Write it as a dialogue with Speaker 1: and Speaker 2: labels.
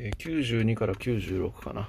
Speaker 1: えー92から96かな。